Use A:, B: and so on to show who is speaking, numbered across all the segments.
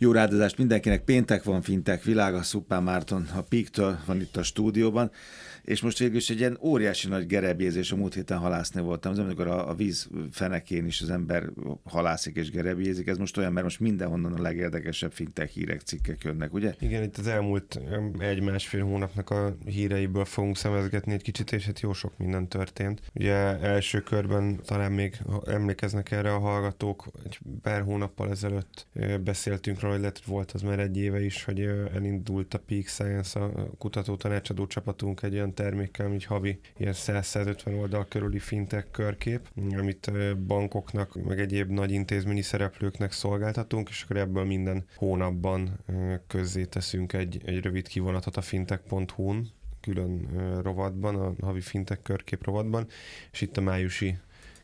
A: Jó rádozást mindenkinek. Péntek van, fintek, világa, Szupán Márton a Píktől van itt a stúdióban és most végül is egy ilyen óriási nagy gerebjézés, a múlt héten halászni voltam, az amikor a, a víz fenekén is az ember halászik és gerebjézik, ez most olyan, mert most mindenhonnan a legérdekesebb fintek hírek, cikkek jönnek, ugye?
B: Igen, itt az elmúlt egy-másfél hónapnak a híreiből fogunk szemezgetni egy kicsit, és hát jó sok minden történt. Ugye első körben talán még emlékeznek erre a hallgatók, egy pár hónappal ezelőtt beszéltünk róla, hogy volt az már egy éve is, hogy elindult a Peak Science, a kutató tanácsadó csapatunk egy olyan termékkel, így havi ilyen 100-150 oldal körüli fintek körkép, amit bankoknak, meg egyéb nagy intézményi szereplőknek szolgáltatunk, és akkor ebből minden hónapban közzé teszünk egy, egy rövid kivonatot a fintech.hu-n, külön rovatban, a havi fintek körkép rovatban, és itt a májusi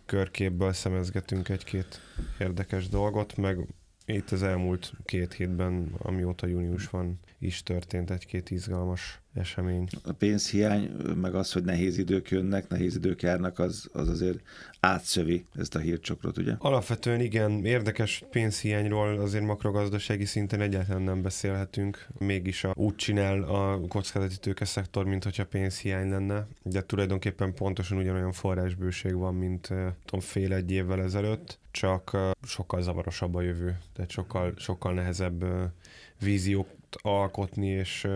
B: körképből szemezgetünk egy-két érdekes dolgot, meg itt az elmúlt két hétben, amióta június van, is történt egy-két izgalmas esemény.
A: A pénzhiány, meg az, hogy nehéz idők jönnek, nehéz idők járnak, az, az azért átszövi ezt a hírcsokrot, ugye?
B: Alapvetően igen, érdekes pénzhiányról azért makrogazdasági szinten egyáltalán nem beszélhetünk. Mégis a, úgy csinál a kockázati tőkeszektor, mint hogyha pénzhiány lenne, de tulajdonképpen pontosan ugyanolyan forrásbőség van, mint tudom, fél egy évvel ezelőtt, csak sokkal zavarosabb a jövő, tehát sokkal, sokkal nehezebb víziók alkotni, és,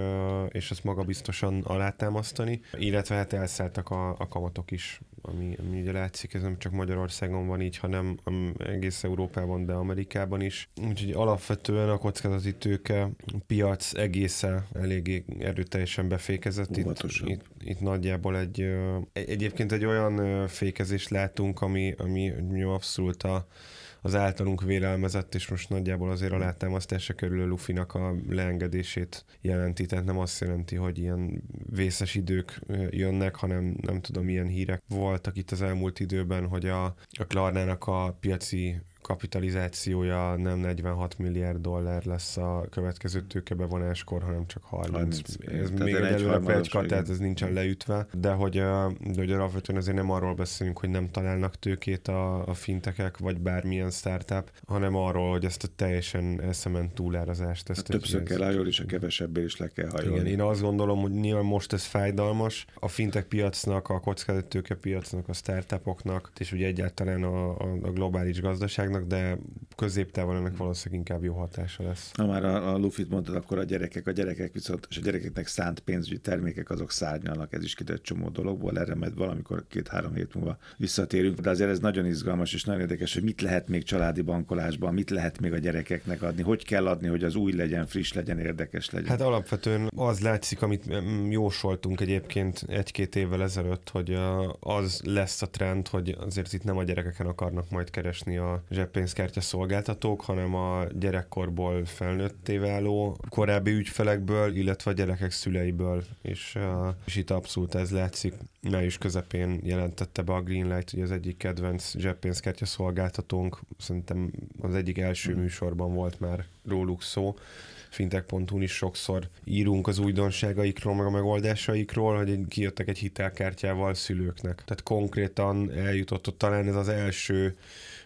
B: és ezt magabiztosan alátámasztani, illetve hát elszálltak a, a kamatok is, ami, ami ugye látszik, ez nem csak Magyarországon van így, hanem egész Európában, de Amerikában is. Úgyhogy alapvetően a kockázati tőke piac egésze eléggé erőteljesen befékezett. Itt, itt, itt nagyjából egy, egyébként egy olyan fékezést látunk, ami, ami, ami abszolút a az általunk vélelmezett, és most nagyjából azért alátámasztása kerülő Lufinak a leengedését jelenti, tehát nem azt jelenti, hogy ilyen vészes idők jönnek, hanem nem tudom, milyen hírek voltak itt az elmúlt időben, hogy a, a Klarnának a piaci kapitalizációja nem 46 milliárd dollár lesz a következő tőkebevonáskor, hanem csak 30. 30 ez még egy előre pecska, tehát ez nincsen leütve, de hogy, de hogy alapvetően azért nem arról beszélünk, hogy nem találnak tőkét a, a fintekek, vagy bármilyen startup, hanem arról, hogy ezt a teljesen eszement túlárazást. Ezt
A: hát többször kell hajolni, és a kevesebbé is le kell hajolni.
B: Igen, én azt gondolom, hogy nyilván most ez fájdalmas. A fintek piacnak, a kockázatőke piacnak, a startupoknak, és ugye egyáltalán a, a, a globális gazdaságnak, vannak, de középtávon ennek valószínűleg inkább jó hatása lesz.
A: Na már a, a Lufit mondtad, akkor a gyerekek, a gyerekek viszont, és a gyerekeknek szánt pénzügyi termékek azok szárnyalnak, ez is kitett csomó dologból, erre majd valamikor két-három hét múlva visszatérünk, de azért ez nagyon izgalmas és nagyon érdekes, hogy mit lehet még családi bankolásban, mit lehet még a gyerekeknek adni, hogy kell adni, hogy az új legyen, friss legyen, érdekes legyen.
B: Hát alapvetően az látszik, amit jósoltunk egyébként egy-két évvel ezelőtt, hogy az lesz a trend, hogy azért itt nem a gyerekeken akarnak majd keresni a zseb zseppénzkártya szolgáltatók, hanem a gyerekkorból felnőtté váló korábbi ügyfelekből, illetve a gyerekek szüleiből, és, és itt abszolút ez látszik. Május közepén jelentette be a Greenlight, hogy az egyik kedvenc zseppénzkártya szolgáltatónk, szerintem az egyik első mm. műsorban volt már róluk szó, fintech.hu is sokszor írunk az újdonságaikról, meg a megoldásaikról, hogy kijöttek egy hitelkártyával szülőknek. Tehát konkrétan eljutott ott talán ez az első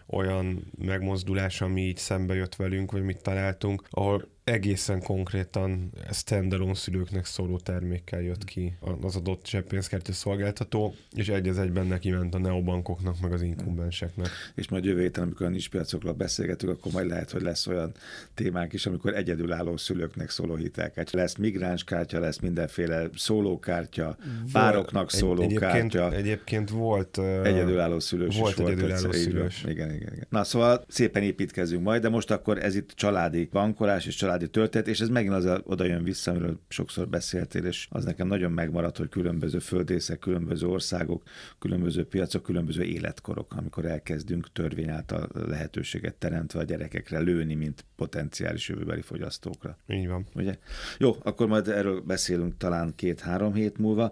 B: olyan megmozdulás, ami így szembe jött velünk, vagy mit találtunk, ahol egészen konkrétan standalone szülőknek szóló termékkel jött ki az adott zseppénzkártya szolgáltató, és egy az egyben neki ment a neobankoknak, meg az inkumbenseknek.
A: És majd jövő héten, amikor a nispiacokról beszélgetünk, akkor majd lehet, hogy lesz olyan témánk is, amikor egyedülálló szülőknek szóló hitelkártya. Lesz migránskártya, lesz mindenféle szólókártya, pároknak szóló egy, egyébként, kártya.
B: Egyébként volt
A: egyedülálló szülős
B: volt, is egyedülálló volt szülős.
A: Igen, igen, igen. Na szóval szépen építkezünk majd, de most akkor ez itt családi bankolás és családi családi történet, és ez megint az oda jön vissza, amiről sokszor beszéltél, és az nekem nagyon megmaradt, hogy különböző földészek, különböző országok, különböző piacok, különböző életkorok, amikor elkezdünk törvény által lehetőséget teremtve a gyerekekre lőni, mint potenciális jövőbeli fogyasztókra.
B: Így van.
A: Ugye? Jó, akkor majd erről beszélünk talán két-három hét múlva.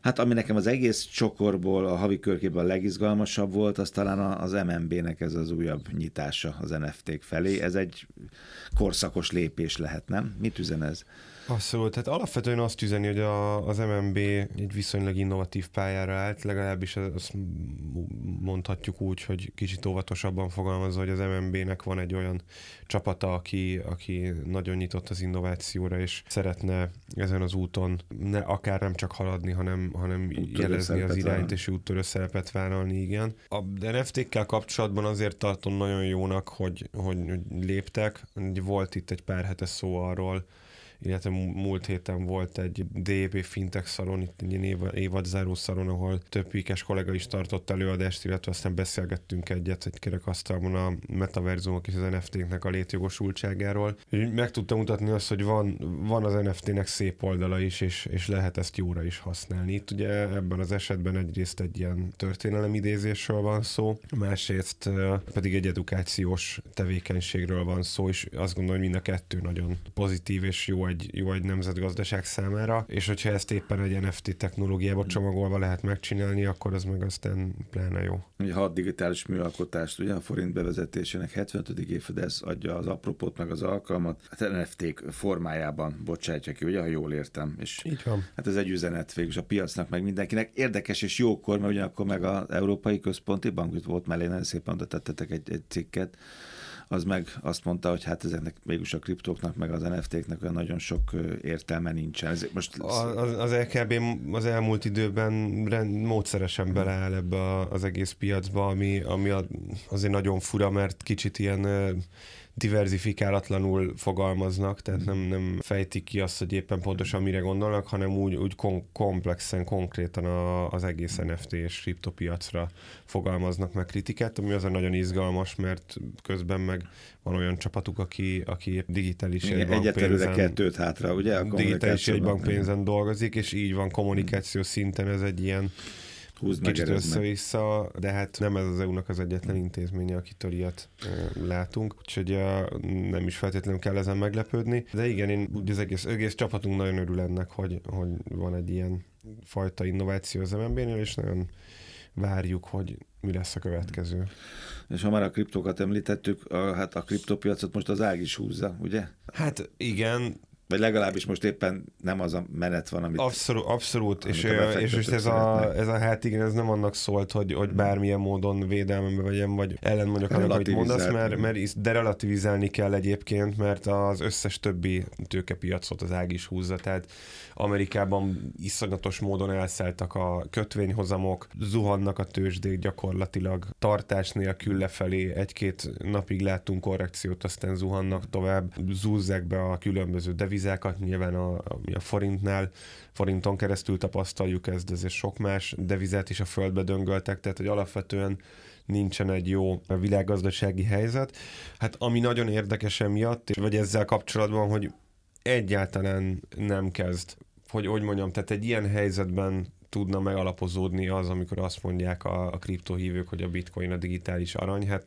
A: Hát ami nekem az egész csokorból, a havi körkében a legizgalmasabb volt, az talán az MNB-nek ez az újabb nyitása az NFT-k felé. Ez egy korszakos lépés lépés lehet, nem? Mit üzen ez?
B: Abszolút, tehát alapvetően azt üzeni, hogy a, az MNB egy viszonylag innovatív pályára állt, legalábbis azt mondhatjuk úgy, hogy kicsit óvatosabban fogalmazva, hogy az MNB-nek van egy olyan csapata, aki, aki nagyon nyitott az innovációra, és szeretne ezen az úton ne, akár nem csak haladni, hanem, hanem jelezni az irányt, és úttörő szerepet vállalni, igen. A NFT-kkel kapcsolatban azért tartom nagyon jónak, hogy, hogy, hogy léptek. Volt itt egy pár hete szó arról, illetve múlt héten volt egy DB Fintech szalon, itt egy évadzáró szalon, ahol több pikes kollega is tartott előadást, illetve aztán beszélgettünk egyet egy kerekasztalban a metaverzumok és az NFT-nek a létjogosultságáról. Meg tudtam mutatni azt, hogy van, van az NFT-nek szép oldala is, és, és lehet ezt jóra is használni. Itt ugye ebben az esetben egyrészt egy ilyen történelemidézésről van szó, másrészt pedig egy edukációs tevékenységről van szó, és azt gondolom, hogy mind a kettő nagyon pozitív és jó egy, jó egy nemzetgazdaság számára, és hogyha ezt éppen egy NFT technológiába csomagolva lehet megcsinálni, akkor az meg aztán pláne jó.
A: Ugye hat digitális műalkotást, ugye a forint bevezetésének 75. évfedez adja az apropót, meg az alkalmat, hát NFT formájában bocsátja ki, ugye, ha jól értem. És
B: Így van.
A: Hát ez egy üzenet végül a piacnak, meg mindenkinek. Érdekes és jókor, mert ugyanakkor meg az Európai Központi Bank volt mellé, nagyon szépen oda tettetek egy, egy cikket, az meg azt mondta, hogy hát ezeknek mégis a kriptóknak, meg az NFT-knek olyan nagyon sok értelme nincsen. Ez
B: most... Az, az LKB az elmúlt időben rend, módszeresen beleáll ebbe az egész piacba, ami, ami azért nagyon fura, mert kicsit ilyen diverzifikálatlanul fogalmaznak, tehát nem, nem fejtik ki azt, hogy éppen pontosan mire gondolnak, hanem úgy, úgy kom- komplexen, konkrétan a, az egész NFT és kriptopiacra fogalmaznak meg kritikát, ami azért nagyon izgalmas, mert közben meg van olyan csapatuk, aki, aki digitális
A: jegybankpénzen... kettőt hátra, ugye? A
B: digitális jegybankpénzen dolgozik, és így van kommunikáció szinten, ez egy ilyen Húzd kicsit össze-vissza, de hát nem ez az EU-nak az egyetlen intézménye, akitől ilyet e, látunk, úgyhogy nem is feltétlenül kell ezen meglepődni. De igen, én úgy az egész, egész csapatunk nagyon örül ennek, hogy, hogy van egy ilyen fajta innováció az MNB-nél, és nagyon várjuk, hogy mi lesz a következő.
A: És ha már a kriptókat említettük, a, hát a kriptopiacot most az ág is húzza, ugye?
B: Hát igen,
A: vagy legalábbis most éppen nem az a menet van, amit...
B: Abszolút, abszolút. és, és, és ez, a, ez a hát igen, ez nem annak szólt, hogy, hogy bármilyen módon védelmembe vegyem, vagy ellen mondjak annak, amit mondasz, mert, mert, de relativizálni kell egyébként, mert az összes többi tőkepiacot az ág is húzza, tehát Amerikában iszonyatos módon elszálltak a kötvényhozamok, zuhannak a tőzsdék gyakorlatilag tartás nélkül lefelé, egy-két napig láttunk korrekciót, aztán zuhannak tovább, zúzzák be a különböző devizákat, nyilván a, a, forintnál, forinton keresztül tapasztaljuk ezt, de ezért sok más devizát is a földbe döngöltek, tehát hogy alapvetően nincsen egy jó világgazdasági helyzet. Hát ami nagyon érdekes emiatt, vagy ezzel kapcsolatban, hogy egyáltalán nem kezd, hogy hogy mondjam, tehát egy ilyen helyzetben tudna megalapozódni az, amikor azt mondják a, a kriptohívők, hogy a bitcoin a digitális arany, hát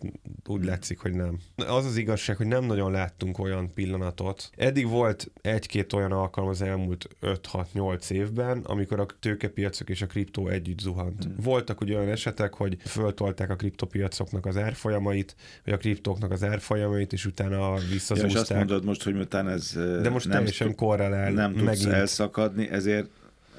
B: úgy látszik, hogy nem. Az az igazság, hogy nem nagyon láttunk olyan pillanatot. Eddig volt egy-két olyan alkalom az elmúlt 5-6-8 évben, amikor a tőkepiacok és a kriptó együtt zuhant. Hmm. Voltak ugye olyan esetek, hogy föltolták a kriptopiacoknak az árfolyamait, vagy a kriptóknak az árfolyamait, és utána visszazúzták. Ja, és
A: azt mondod most, hogy miután ez
B: De most nem teljesen korrelál.
A: Nem tudsz megint. elszakadni, ezért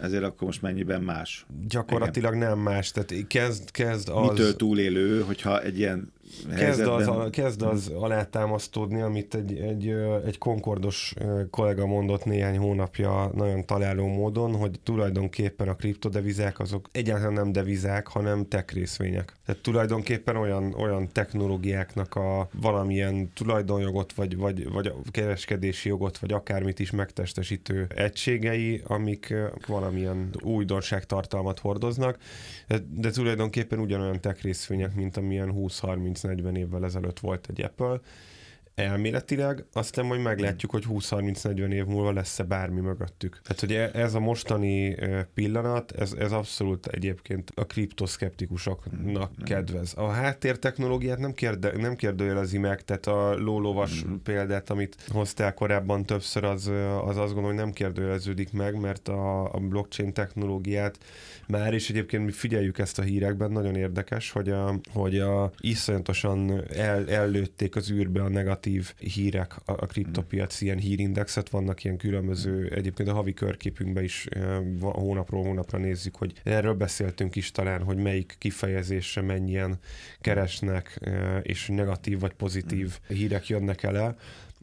A: ezért akkor most mennyiben más?
B: Gyakorlatilag Igen. nem más, tehát kezd, kezd az...
A: Mitől túlélő, hogyha egy ilyen
B: Kezd az, kezd az alátámasztódni, amit egy, egy, egy konkordos kollega mondott néhány hónapja nagyon találó módon, hogy tulajdonképpen a kriptodevizák azok egyáltalán nem devizák, hanem tech részvények. Tehát tulajdonképpen olyan, olyan technológiáknak a valamilyen tulajdonjogot, vagy, vagy, vagy a kereskedési jogot, vagy akármit is megtestesítő egységei, amik valamilyen újdonságtartalmat hordoznak, de, de tulajdonképpen ugyanolyan tech részvények, mint amilyen 20-30 30-40 évvel ezelőtt volt egy Apple, elméletileg, aztán majd meglátjuk, hogy 20-30-40 év múlva lesz-e bármi mögöttük. Tehát, hogy e- ez a mostani pillanat, ez, ez abszolút egyébként a kriptoszkeptikusoknak mm. kedvez. A háttértechnológiát nem, kérde, nem kérdőjelezi meg, tehát a lólovas mm. példát, amit hoztál korábban többször, az, az azt gondolom, hogy nem kérdőjeleződik meg, mert a, a blockchain technológiát már, és egyébként mi figyeljük ezt a hírekben, nagyon érdekes, hogy a, hogy a iszonyatosan el, ellőtték az űrbe a negatív negatív hírek a, a kriptopiac, ilyen hírindexet, vannak ilyen különböző, egyébként a havi körképünkben is hónapról hónapra nézzük, hogy erről beszéltünk is talán, hogy melyik kifejezésre mennyien keresnek, és negatív vagy pozitív hírek jönnek el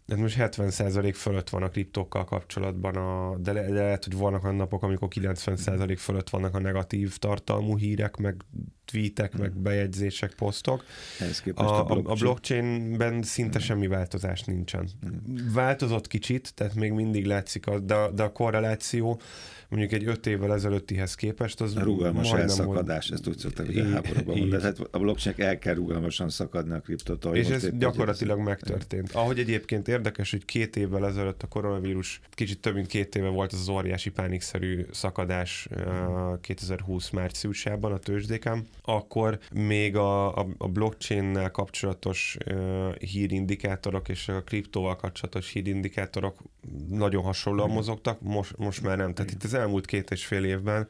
B: ez most 70% fölött van a kriptókkal kapcsolatban, a, de, le, de lehet, hogy vannak olyan napok, amikor 90% fölött vannak a negatív tartalmú hírek, meg tweetek, meg bejegyzések, posztok. A, a, blockchain. a blockchainben szinte semmi változás nincsen. Változott kicsit, tehát még mindig látszik, a, de, de a korreláció mondjuk egy öt évvel ezelőttihez képest, az
A: a rugalmas elszakadás, hogy... ezt úgy szokták, hogy a háborúban mondani. Tehát a blockchain el kell rugalmasan szakadni a kriptotól.
B: És ez gyakorlatilag ez... megtörtént. Ahogy egyébként érdekes, hogy két évvel ezelőtt a koronavírus, kicsit több mint két éve volt az az óriási pánikszerű szakadás 2020 márciusában a tőzsdéken, akkor még a, a, a blockchain-nel kapcsolatos hírindikátorok és a kriptóval kapcsolatos hírindikátorok nagyon hasonlóan mozogtak, most, most már nem. Tehát itt az elmúlt két és fél évben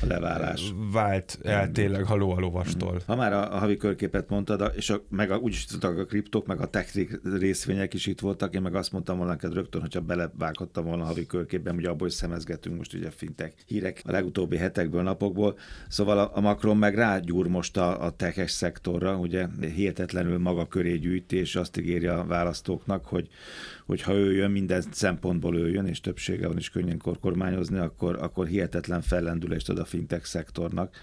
A: a leválás
B: vált el tényleg haló a lovastól.
A: Ha már a, a havi körképet mondtad, és a, meg a, úgyis tudtak a kriptok, meg a tech részvények is itt voltak, én meg azt mondtam volna neked rögtön, hogyha belevághattam volna a havi körképben, ugye abból is szemezgetünk most ugye fintek hírek a legutóbbi hetekből, napokból. Szóval a, a Macron meg rágyúr most a, a tech szektorra, ugye hihetetlenül maga köré gyűjti, és azt ígéri a választóknak, hogy hogy ha ő jön, minden szempontból ő jön, és többsége van is könnyen kormányozni, akkor, akkor hihetetlen fellendülést ad a fintech szektornak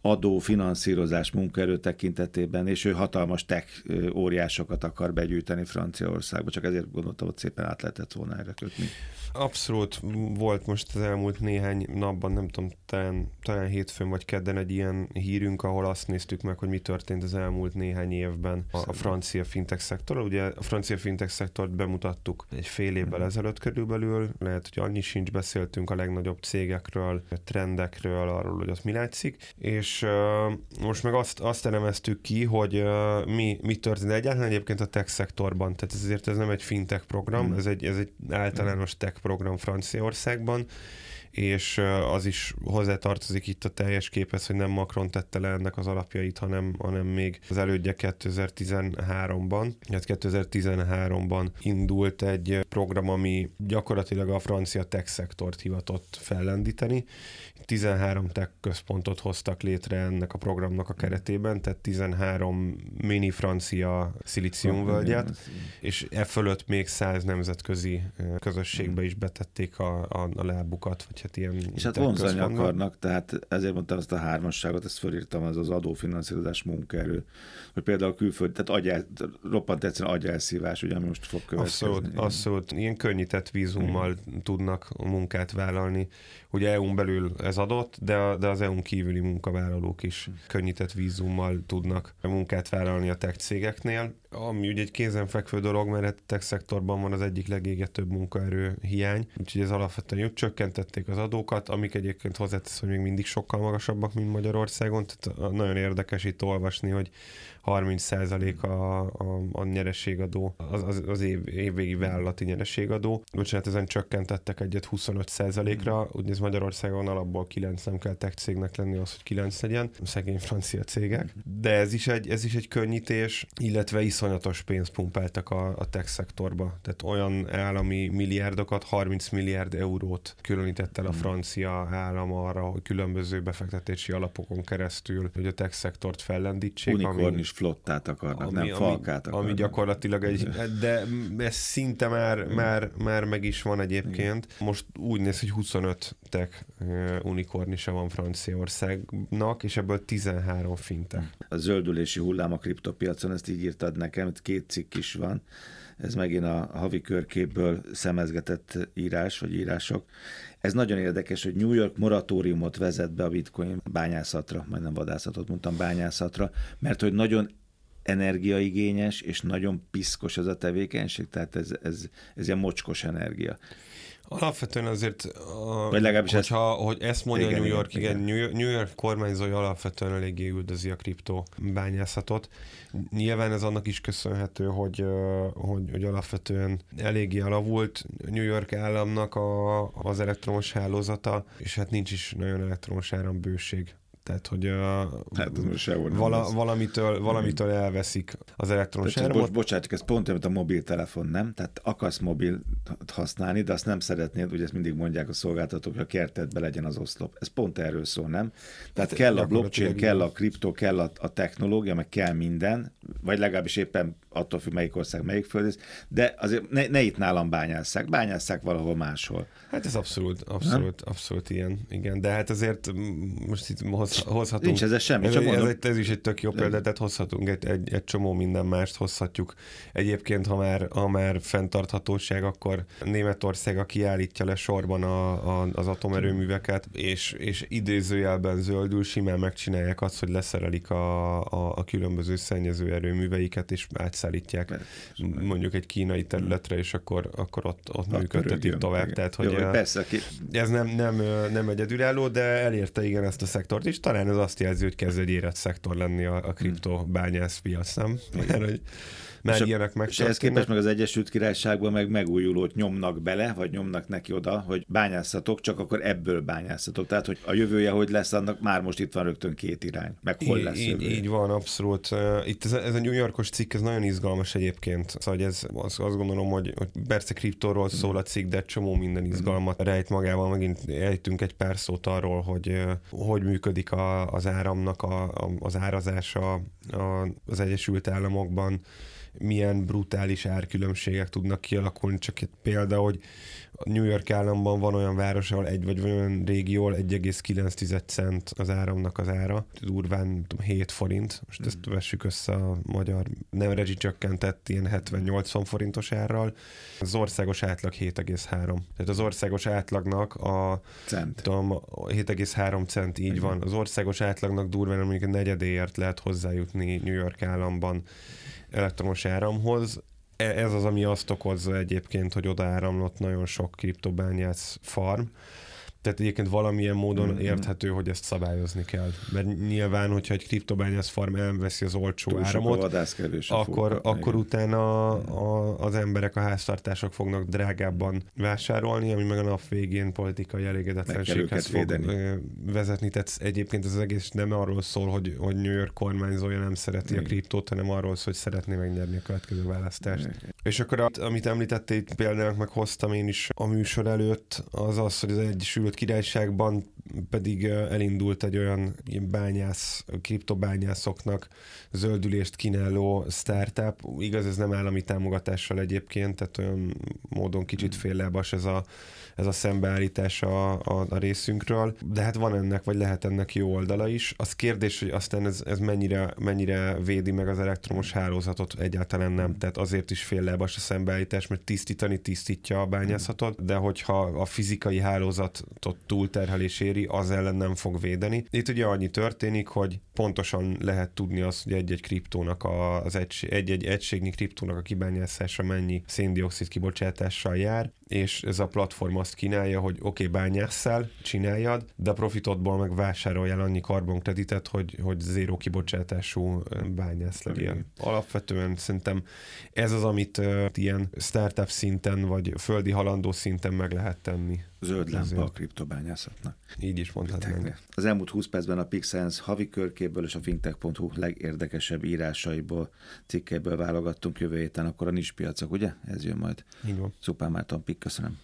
A: adó, finanszírozás, munkaerő tekintetében, és ő hatalmas tech óriásokat akar begyűjteni Franciaországba, csak ezért gondoltam, hogy szépen át lehetett volna erre kötni.
B: Abszolút volt most az elmúlt néhány napban, nem tudom, talán, talán hétfőn vagy kedden egy ilyen hírünk, ahol azt néztük meg, hogy mi történt az elmúlt néhány évben a, a francia fintech szektorral. Ugye a francia fintech szektort bemutattuk egy fél évvel mm. ezelőtt körülbelül, lehet, hogy annyi sincs, beszéltünk a legnagyobb cégekről, a trendekről, arról, hogy az mi látszik, és uh, most meg azt, azt elemeztük ki, hogy uh, mi, mi történt egyáltalán egyébként a tech szektorban, tehát ezért ez nem egy fintech program, mm. ez, egy, ez egy általános tech program Franciaországban, és az is hozzátartozik itt a teljes képhez, hogy nem Macron tette le ennek az alapjait, hanem, hanem még az elődje 2013-ban. Hát 2013-ban indult egy program, ami gyakorlatilag a francia tech szektort hivatott fellendíteni. 13 tech központot hoztak létre ennek a programnak a keretében, tehát 13 mini francia szilíciumvölgyet, és e fölött még 100 nemzetközi közösségbe is betették a, a, a lábukat, vagy hát ilyen...
A: És hát vonzani akarnak, tehát ezért mondtam azt a hármasságot, ezt fölírtam, az az adófinanszírozás munkaerő, hogy például külföld, tehát agyel, roppant egyszerűen agyelszívás, ugye, ami most fog következni.
B: Abszolút, abszolút. Ilyen könnyített vízummal mm. tudnak munkát vállalni. Ugye EU-n belül ez adott, de, a, de az EU-n kívüli munkavállalók is mm. könnyített vízummal tudnak munkát vállalni a tech cégeknél, ami ugye egy kézenfekvő dolog, mert a tech szektorban van az egyik legégetőbb munkaerő hiány, úgyhogy ez alapvetően jobb csökkentették az adókat, amik egyébként hozzátesz, hogy még mindig sokkal magasabbak, mint Magyarországon, tehát nagyon érdekes itt olvasni, hogy 30% a, a, a nyereségadó, az, az, az év, évvégi vállalati nyereségadó. Bocsánat, ezen csökkentettek egyet 25%-ra, ugye ez Magyarországon alapból 9 nem kell tech cégnek lenni az, hogy 9 legyen, szegény francia cégek. De ez is egy, ez is egy könnyítés, illetve iszonyatos pénzt pumpáltak a, a tech szektorba. Tehát olyan állami milliárdokat, 30 milliárd eurót különített el a francia állam arra, hogy különböző befektetési alapokon keresztül, hogy a tech szektort fellendítsék.
A: Unicorn ami, is flottát akarnak, ami, nem falkát akarnak.
B: Ami gyakorlatilag egy, de ez szinte már, már, már meg is van egyébként. Most úgy néz, hogy 25 tech unikornisa van Franciaországnak, és ebből 13 fintech.
A: A zöldülési hullám a kriptopiacon, ezt így írtad nekem, két cikk is van ez megint a havi körképből szemezgetett írás, vagy írások. Ez nagyon érdekes, hogy New York moratóriumot vezet be a bitcoin bányászatra, majdnem vadászatot mondtam bányászatra, mert hogy nagyon energiaigényes és nagyon piszkos ez a tevékenység, tehát ez, ez, ez ilyen mocskos energia.
B: Alapvetően azért, a, Vagy legalábbis hogyha, ezt, hogy ezt mondja igen, New York, igen, igen, New York kormányzója alapvetően eléggé üldözi a kriptó bányászatot. Nyilván ez annak is köszönhető, hogy, hogy, hogy alapvetően eléggé alavult New York államnak a, az elektromos hálózata, és hát nincs is nagyon elektromos árambőség Tehát, hogy uh,
A: hát, ez
B: vala, valamitől, valamitől elveszik az elektromos
A: áramot. Bocs, bocsánat, ez pont olyan, mint a mobiltelefon, nem? Tehát akarsz mobil használni, de azt nem szeretnéd, ugye ezt mindig mondják a szolgáltatók, hogy a kertedbe legyen az oszlop. Ez pont erről szól, nem? Tehát hát, kell a blockchain, kell a kriptó, kell a, a technológia, meg kell minden, vagy legalábbis éppen attól függ, melyik ország, melyik földrész, de azért ne, ne itt nálam bányásszák, bányásszák valahol máshol.
B: Hát ez abszolút, abszolút, abszolút ilyen, igen, de hát azért most itt hoz, hozhatunk.
A: Nincs ez semmi,
B: ez, csak ez, ez, ez, is egy tök jó példa, tehát hozhatunk egy, egy, egy csomó minden mást, hozhatjuk. Egyébként, ha már, ha már fenntarthatóság, akkor Németország, aki állítja le sorban a, a, az atomerőműveket, és, és idézőjelben zöldül, simán megcsinálják azt, hogy leszerelik a, a, a különböző szennyező erőműveiket, és átszállítják mondjuk egy kínai területre, és akkor, akkor ott, ott működtetik tovább. Tehát, hogy Jó, persze, ki... ez nem, nem, nem egyedülálló, de elérte igen ezt a szektort is. Talán ez azt jelzi, hogy kezd egy érett szektor lenni a, a kriptobányász piac, nem? Mert, hogy mert és ilyenek meg. És
A: ehhez képest meg az Egyesült Királyságban meg megújulót nyomnak bele, vagy nyomnak neki oda, hogy bányászatok, csak akkor ebből bányászatok. Tehát, hogy a jövője hogy lesz, annak már most itt van rögtön két irány. Meg hol lesz
B: így, így van, abszolút. Itt ez, ez a New Yorkos cikk, ez nagyon izgalmas egyébként. Szóval ez, azt, azt gondolom, hogy, hogy persze kriptóról szól a cikk, de csomó minden izgalmat rejt magával. Megint ejtünk egy pár szót arról, hogy hogy működik a, az áramnak a, a, az árazása az Egyesült Államokban, milyen brutális árkülönbségek tudnak kialakulni. Csak egy példa, hogy New York államban van olyan város, ahol egy vagy olyan régió, 1,9 cent az áramnak az ára, durván 7 forint, most ezt mm. vessük össze a magyar nem csökkentett ilyen 70-80 forintos árral, az országos átlag 7,3. Tehát az országos átlagnak a
A: cent.
B: Tudom, 7,3 cent így Igen. van. Az országos átlagnak durván mondjuk a negyedéért lehet hozzájutni New York államban elektromos áramhoz. E, ez az, ami azt okozza egyébként, hogy oda áramlott nagyon sok kriptobányász farm, tehát egyébként valamilyen módon mm-hmm. érthető, hogy ezt szabályozni kell. Mert nyilván, hogyha egy kriptobányász farm elveszi az olcsó Túl áramot, akkor, akkor utána a, az emberek, a háztartások fognak drágábban vásárolni, ami meg a nap végén politikai elégedetlenséghez fog védeni. vezetni. Tehát egyébként ez az egész nem arról szól, hogy, hogy New York kormányzója nem szereti Igen. a kriptót, hanem arról szól, hogy szeretné megnyerni a következő választást. Igen. És akkor, amit említettél, például meg hoztam én is a műsor előtt, az az, hogy az Egyesült Királyságban pedig elindult egy olyan bányász, kriptobányászoknak zöldülést kínáló startup. Igaz, ez nem állami támogatással egyébként, tehát olyan módon kicsit hmm. féllábas ez a, ez a szembeállítás a, a, a részünkről, de hát van ennek, vagy lehet ennek jó oldala is. Az kérdés, hogy aztán ez, ez mennyire, mennyire védi meg az elektromos hálózatot, egyáltalán nem. Tehát azért is féllábas a szembeállítás, mert tisztítani tisztítja a bányászatot, de hogyha a fizikai hálózatot túlterhelés éri, az ellen nem fog védeni. Itt ugye annyi történik, hogy pontosan lehet tudni azt, hogy egy-egy kriptónak a, az egység, egy-egy egységnyi kriptónak a kibányászása mennyi széndiokszid kibocsátással jár, és ez a platform azt kínálja, hogy oké, okay, bányásszál, csináljad, de a profitodból meg vásároljál annyi karbonkreditet, hogy, hogy zéró kibocsátású bányász legyél. Alapvetően szerintem ez az, amit uh, ilyen startup szinten, vagy földi halandó szinten meg lehet tenni.
A: Zöld lámpa a kriptobányászatnak.
B: Így is mondhatnánk.
A: Az elmúlt 20 percben a Pixels havi körkéből és a fintech.hu legérdekesebb írásaiból, cikkeiből válogattunk jövő héten, akkor a piacok, ugye? Ez jön majd.
B: Így van.
A: Szupán Márton Pik, köszönöm.